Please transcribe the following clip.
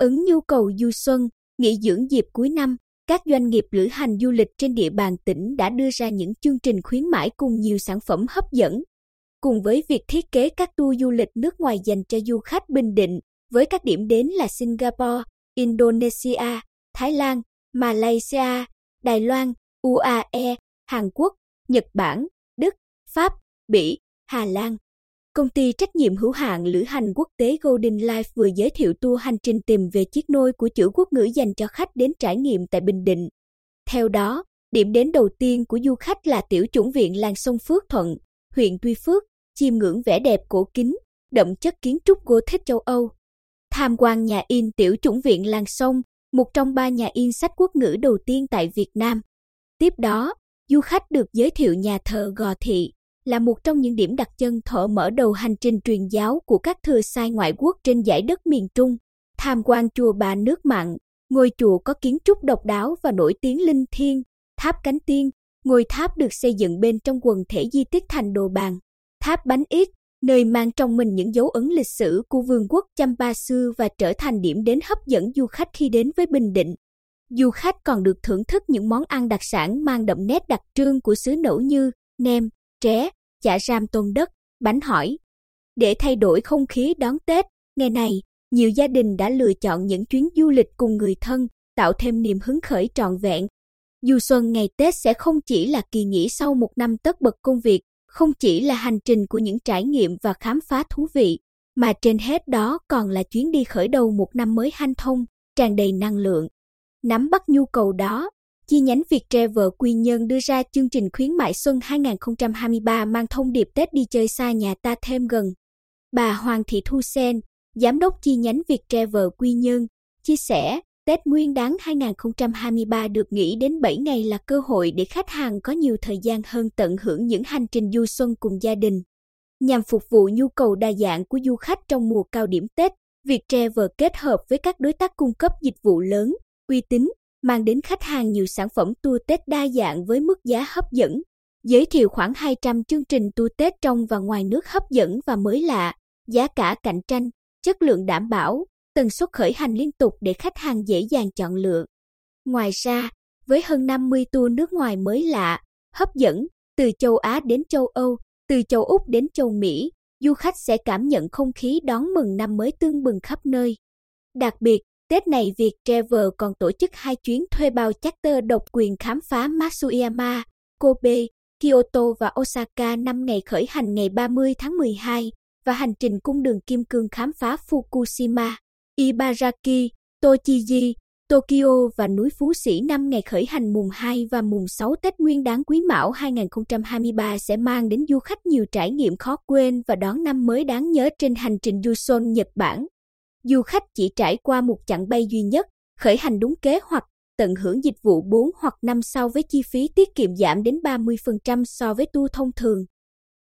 ứng nhu cầu du xuân, nghỉ dưỡng dịp cuối năm, các doanh nghiệp lữ hành du lịch trên địa bàn tỉnh đã đưa ra những chương trình khuyến mãi cùng nhiều sản phẩm hấp dẫn. Cùng với việc thiết kế các tour du lịch nước ngoài dành cho du khách Bình Định, với các điểm đến là Singapore, Indonesia, Thái Lan, Malaysia, Đài Loan, UAE, Hàn Quốc, Nhật Bản, Đức, Pháp, Bỉ, Hà Lan. Công ty trách nhiệm hữu hạn lữ hành quốc tế Golden Life vừa giới thiệu tour hành trình tìm về chiếc nôi của chữ quốc ngữ dành cho khách đến trải nghiệm tại Bình Định. Theo đó, điểm đến đầu tiên của du khách là tiểu chủng viện làng sông Phước Thuận, huyện Tuy Phước, chiêm ngưỡng vẻ đẹp cổ kính, đậm chất kiến trúc Gothic châu Âu. Tham quan nhà in tiểu chủng viện làng sông, một trong ba nhà in sách quốc ngữ đầu tiên tại Việt Nam. Tiếp đó, du khách được giới thiệu nhà thờ Gò Thị, là một trong những điểm đặt chân thở mở đầu hành trình truyền giáo của các thừa sai ngoại quốc trên giải đất miền Trung. Tham quan chùa Bà Nước Mặn, ngôi chùa có kiến trúc độc đáo và nổi tiếng linh thiêng, tháp cánh tiên, ngôi tháp được xây dựng bên trong quần thể di tích thành đồ bàn. Tháp bánh ít, nơi mang trong mình những dấu ấn lịch sử của vương quốc Champa xưa và trở thành điểm đến hấp dẫn du khách khi đến với Bình Định. Du khách còn được thưởng thức những món ăn đặc sản mang đậm nét đặc trưng của xứ Nẫu như nem, tré, chả ram tôm đất, bánh hỏi. Để thay đổi không khí đón Tết, ngày này, nhiều gia đình đã lựa chọn những chuyến du lịch cùng người thân, tạo thêm niềm hứng khởi trọn vẹn. Du xuân ngày Tết sẽ không chỉ là kỳ nghỉ sau một năm tất bật công việc, không chỉ là hành trình của những trải nghiệm và khám phá thú vị, mà trên hết đó còn là chuyến đi khởi đầu một năm mới hanh thông, tràn đầy năng lượng. Nắm bắt nhu cầu đó, chi nhánh Viettravel Quy Nhơn đưa ra chương trình khuyến mại xuân 2023 mang thông điệp Tết đi chơi xa nhà ta thêm gần. Bà Hoàng Thị Thu Sen, Giám đốc chi nhánh Viettravel Quy Nhơn, chia sẻ, Tết Nguyên đán 2023 được nghỉ đến 7 ngày là cơ hội để khách hàng có nhiều thời gian hơn tận hưởng những hành trình du xuân cùng gia đình. Nhằm phục vụ nhu cầu đa dạng của du khách trong mùa cao điểm Tết, Viettravel kết hợp với các đối tác cung cấp dịch vụ lớn, uy tín, mang đến khách hàng nhiều sản phẩm tour Tết đa dạng với mức giá hấp dẫn. Giới thiệu khoảng 200 chương trình tour Tết trong và ngoài nước hấp dẫn và mới lạ, giá cả cạnh tranh, chất lượng đảm bảo, tần suất khởi hành liên tục để khách hàng dễ dàng chọn lựa. Ngoài ra, với hơn 50 tour nước ngoài mới lạ, hấp dẫn, từ châu Á đến châu Âu, từ châu Úc đến châu Mỹ, du khách sẽ cảm nhận không khí đón mừng năm mới tương bừng khắp nơi. Đặc biệt, Tết này Việt Travel còn tổ chức hai chuyến thuê bao charter độc quyền khám phá Matsuyama, Kobe, Kyoto và Osaka năm ngày khởi hành ngày 30 tháng 12 và hành trình cung đường kim cương khám phá Fukushima, Ibaraki, Tochigi, Tokyo và núi Phú Sĩ năm ngày khởi hành mùng 2 và mùng 6 Tết Nguyên đán Quý Mão 2023 sẽ mang đến du khách nhiều trải nghiệm khó quên và đón năm mới đáng nhớ trên hành trình du xuân Nhật Bản. Du khách chỉ trải qua một chặng bay duy nhất, khởi hành đúng kế hoạch, tận hưởng dịch vụ 4 hoặc 5 sao với chi phí tiết kiệm giảm đến 30% so với tour thông thường.